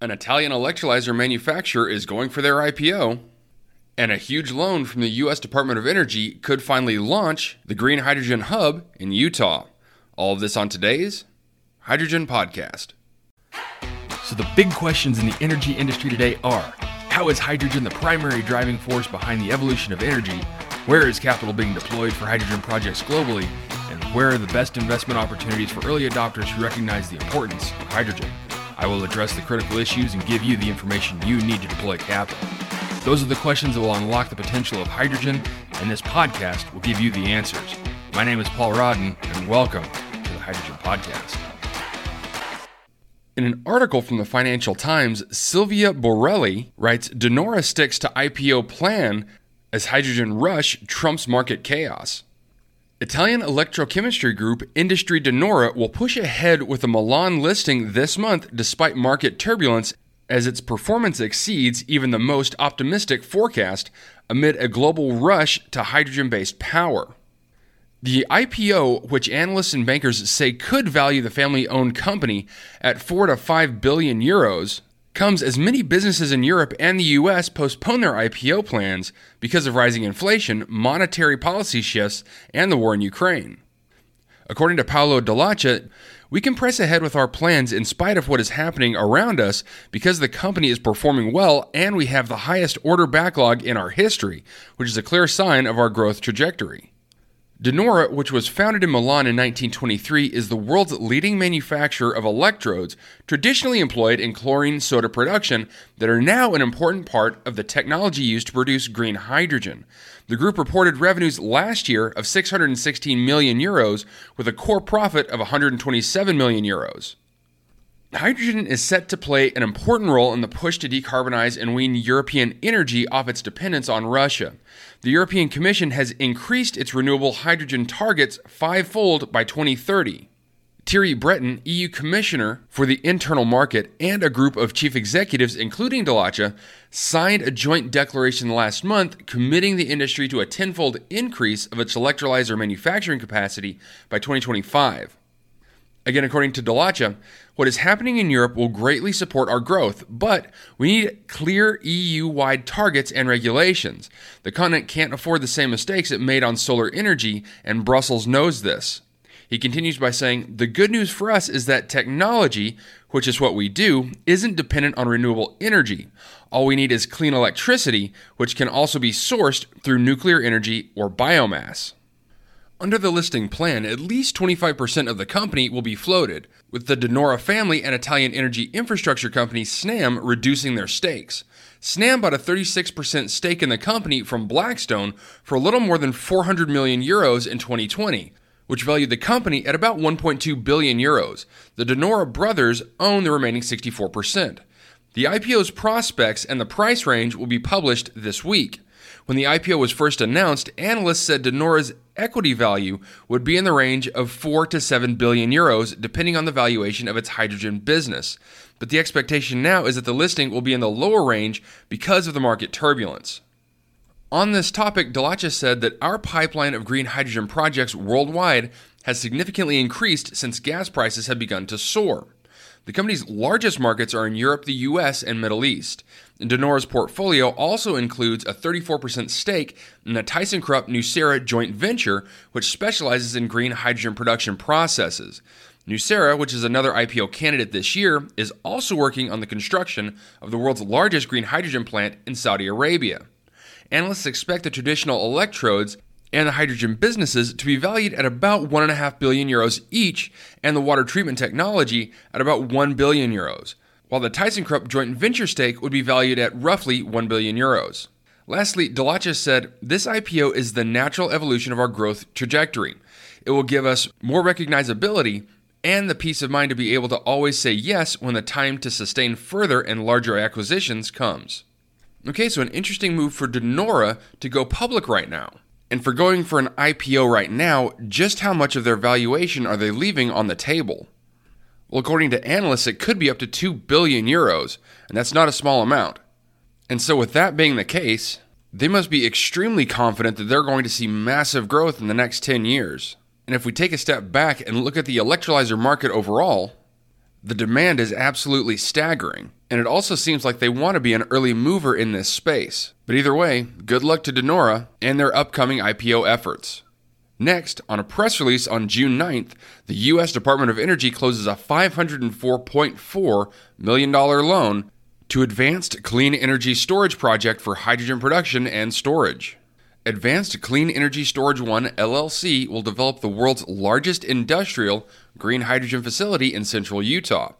An Italian electrolyzer manufacturer is going for their IPO. And a huge loan from the U.S. Department of Energy could finally launch the Green Hydrogen Hub in Utah. All of this on today's Hydrogen Podcast. So, the big questions in the energy industry today are how is hydrogen the primary driving force behind the evolution of energy? Where is capital being deployed for hydrogen projects globally? And where are the best investment opportunities for early adopters who recognize the importance of hydrogen? I will address the critical issues and give you the information you need to deploy capital. Those are the questions that will unlock the potential of hydrogen, and this podcast will give you the answers. My name is Paul Rodden, and welcome to the Hydrogen Podcast. In an article from the Financial Times, Silvia Borrelli writes De Nora sticks to IPO plan as hydrogen rush trumps market chaos. Italian electrochemistry group Industrie De Nora will push ahead with a Milan listing this month despite market turbulence as its performance exceeds even the most optimistic forecast amid a global rush to hydrogen based power. The IPO, which analysts and bankers say could value the family owned company at 4 to 5 billion euros, comes as many businesses in Europe and the US postpone their IPO plans because of rising inflation, monetary policy shifts, and the war in Ukraine. According to Paolo Dellachà, we can press ahead with our plans in spite of what is happening around us because the company is performing well and we have the highest order backlog in our history, which is a clear sign of our growth trajectory. De Nora, which was founded in Milan in 1923, is the world's leading manufacturer of electrodes traditionally employed in chlorine soda production that are now an important part of the technology used to produce green hydrogen. The group reported revenues last year of 616 million euros with a core profit of 127 million euros. Hydrogen is set to play an important role in the push to decarbonize and wean European energy off its dependence on Russia. The European Commission has increased its renewable hydrogen targets fivefold by 2030. Thierry Breton, EU Commissioner for the Internal Market, and a group of chief executives, including Dellachà, signed a joint declaration last month committing the industry to a tenfold increase of its electrolyzer manufacturing capacity by 2025. Again, according to Dellachà, what is happening in Europe will greatly support our growth, but we need clear EU wide targets and regulations. The continent can't afford the same mistakes it made on solar energy, and Brussels knows this. He continues by saying, The good news for us is that technology, which is what we do, isn't dependent on renewable energy. All we need is clean electricity, which can also be sourced through nuclear energy or biomass. Under the listing plan, at least 25% of the company will be floated, with the De Nora family and Italian energy infrastructure company Snam reducing their stakes. Snam bought a 36% stake in the company from Blackstone for a little more than 400 million euros in 2020, which valued the company at about 1.2 billion euros. The De Nora brothers own the remaining 64%. The IPO's prospects and the price range will be published this week. When the IPO was first announced, analysts said De Nora's equity value would be in the range of 4 to 7 billion euros depending on the valuation of its hydrogen business. But the expectation now is that the listing will be in the lower range because of the market turbulence. On this topic, Dellachà said that our pipeline of green hydrogen projects worldwide has significantly increased since gas prices have begun to soar. The company's largest markets are in Europe, the US, and Middle East. De Nora's portfolio also includes a 34% stake in the ThyssenKrupp Nucera joint venture, which specializes in green hydrogen production processes. Nucera, which is another IPO candidate this year, is also working on the construction of the world's largest green hydrogen plant in Saudi Arabia. Analysts expect the traditional electrodes and the hydrogen businesses to be valued at about 1.5 billion euros each, and the water treatment technology at about 1 billion euros, while the ThyssenKrupp joint venture stake would be valued at roughly 1 billion euros. Lastly, Dellachà said, This IPO is the natural evolution of our growth trajectory. It will give us more recognizability and the peace of mind to be able to always say yes when the time to sustain further and larger acquisitions comes. Okay, so an interesting move for De Nora to go public right now. And for going for an IPO right now, just how much of their valuation are they leaving on the table? Well, according to analysts, it could be up to 2 billion euros, and that's not a small amount. And so, with that being the case, they must be extremely confident that they're going to see massive growth in the next 10 years. And if we take a step back and look at the electrolyzer market overall, The demand is absolutely staggering, and it also seems like they want to be an early mover in this space. But either way, good luck to De Nora and their upcoming IPO efforts. Next, on a press release on June 9th, the U.S. Department of Energy closes a $504.4 million loan to Advanced Clean Energy Storage Project for hydrogen production and storage. Advanced Clean Energy Storage 1 LLC will develop the world's largest industrial green hydrogen facility in central Utah.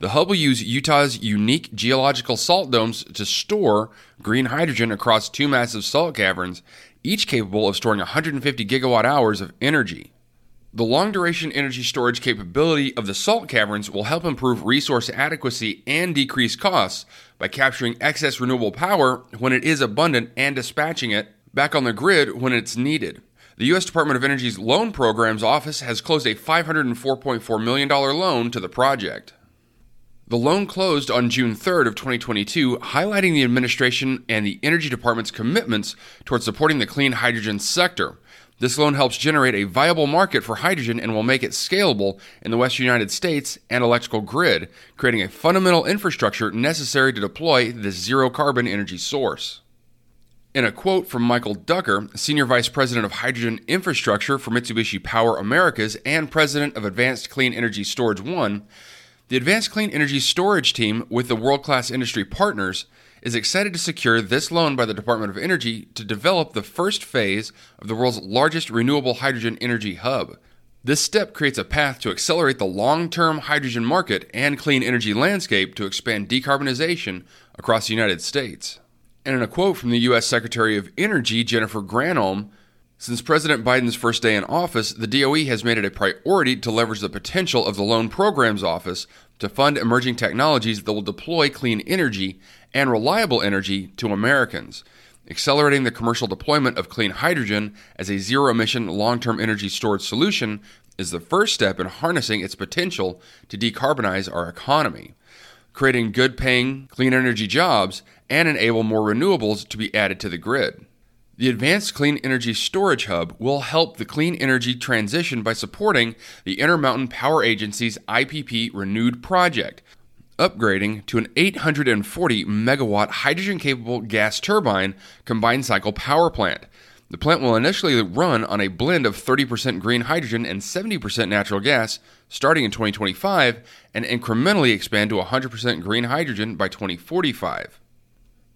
The hub will use Utah's unique geological salt domes to store green hydrogen across two massive salt caverns, each capable of storing 150 gigawatt hours of energy. The long duration energy storage capability of the salt caverns will help improve resource adequacy and decrease costs by capturing excess renewable power when it is abundant and dispatching it back on the grid when it's needed. The U.S. Department of Energy's Loan Programs Office has closed a $504.4 million loan to the project. The loan closed on June 3rd of 2022, highlighting the administration and the Energy Department's commitments towards supporting the clean hydrogen sector. This loan helps generate a viable market for hydrogen and will make it scalable in the Western United States and electrical grid, creating a fundamental infrastructure necessary to deploy this zero carbon energy source. In a quote from Michael Ducker, Senior Vice President of Hydrogen Infrastructure for Mitsubishi Power Americas and President of Advanced Clean Energy Storage One, the Advanced Clean Energy Storage team, with the world class industry partners, is excited to secure this loan by the Department of Energy to develop the first phase of the world's largest renewable hydrogen energy hub. This step creates a path to accelerate the long term hydrogen market and clean energy landscape to expand decarbonization across the United States. And in a quote from the U.S. Secretary of Energy, Jennifer Granholm, since President Biden's first day in office, the DOE has made it a priority to leverage the potential of the Loan Programs Office to fund emerging technologies that will deploy clean energy and reliable energy to Americans. Accelerating the commercial deployment of clean hydrogen as a zero emission long term energy storage solution is the first step in harnessing its potential to decarbonize our economy creating good paying, clean energy jobs, and enable more renewables to be added to the grid. The Advanced Clean Energy Storage Hub will help the clean energy transition by supporting the Intermountain Power Agency's IPP Renewed project, upgrading to an 840 megawatt hydrogen capable gas turbine combined cycle power plant the plant will initially run on a blend of 30% green hydrogen and 70% natural gas starting in 2025 and incrementally expand to 100% green hydrogen by 2045.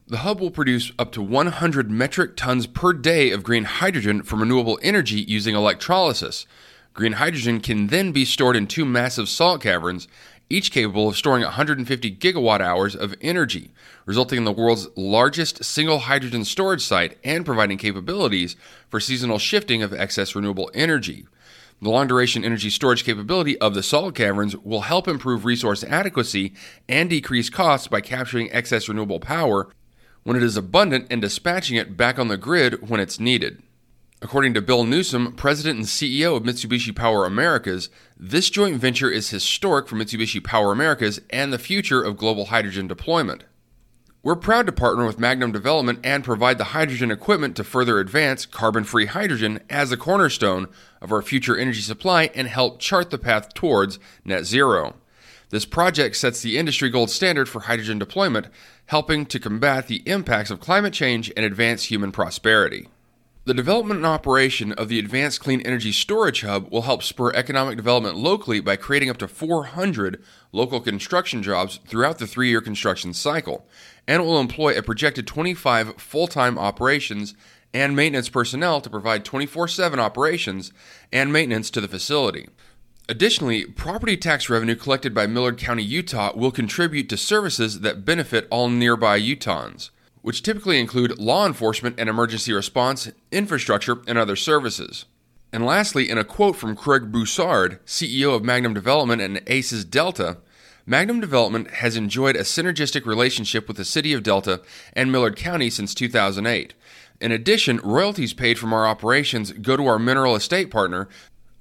The hub will produce up to 100 metric tons per day of green hydrogen from renewable energy using electrolysis. Green hydrogen can then be stored in two massive salt caverns each capable of storing 150 gigawatt hours of energy, resulting in the world's largest single hydrogen storage site and providing capabilities for seasonal shifting of excess renewable energy. The long duration energy storage capability of the salt caverns will help improve resource adequacy and decrease costs by capturing excess renewable power when it is abundant and dispatching it back on the grid when it's needed. According to Bill Newsom, president and CEO of Mitsubishi Power Americas, this joint venture is historic for Mitsubishi Power Americas and the future of global hydrogen deployment. We're proud to partner with Magnum Development and provide the hydrogen equipment to further advance carbon free hydrogen as a cornerstone of our future energy supply and help chart the path towards net zero. This project sets the industry gold standard for hydrogen deployment, helping to combat the impacts of climate change and advance human prosperity. The development and operation of the Advanced Clean Energy Storage Hub will help spur economic development locally by creating up to 400 local construction jobs throughout the three year construction cycle, and will employ a projected 25 full time operations and maintenance personnel to provide 24 7 operations and maintenance to the facility. Additionally, property tax revenue collected by Millard County, Utah will contribute to services that benefit all nearby Utahns which typically include law enforcement and emergency response, infrastructure, and other services. And lastly, in a quote from Craig Broussard, CEO of Magnum Development and ACES Delta, Magnum Development has enjoyed a synergistic relationship with the City of Delta and Millard County since 2008. In addition, royalties paid from our operations go to our mineral estate partner,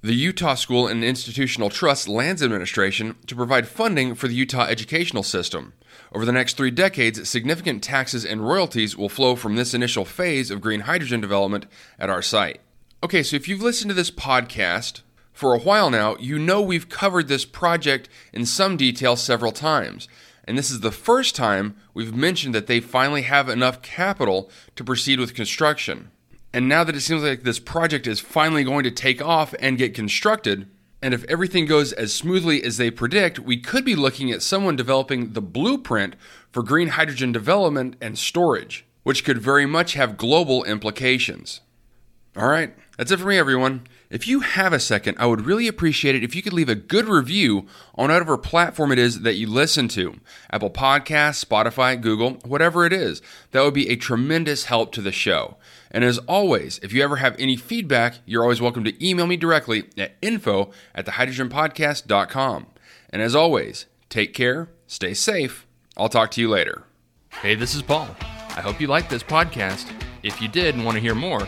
the Utah School and Institutional Trust Lands Administration, to provide funding for the Utah educational system. Over the next three decades, significant taxes and royalties will flow from this initial phase of green hydrogen development at our site. Okay, so if you've listened to this podcast For a while now, you know we've covered this project in some detail several times, and this is the first time we've mentioned that they finally have enough capital to proceed with construction. And now that it seems like this project is finally going to take off and get constructed, and if everything goes as smoothly as they predict, we could be looking at someone developing the blueprint for green hydrogen development and storage, which could very much have global implications. All right, that's it for me, everyone. If you have a second, I would really appreciate it if you could leave a good review on whatever platform it is that you listen to Apple Podcasts, Spotify, Google, whatever it is. That would be a tremendous help to the show. And as always, if you ever have any feedback, you're always welcome to email me directly at info at thehydrogenpodcast.com. And as always, take care, stay safe. I'll talk to you later. Hey, this is Paul. I hope you liked this podcast. If you did and want to hear more,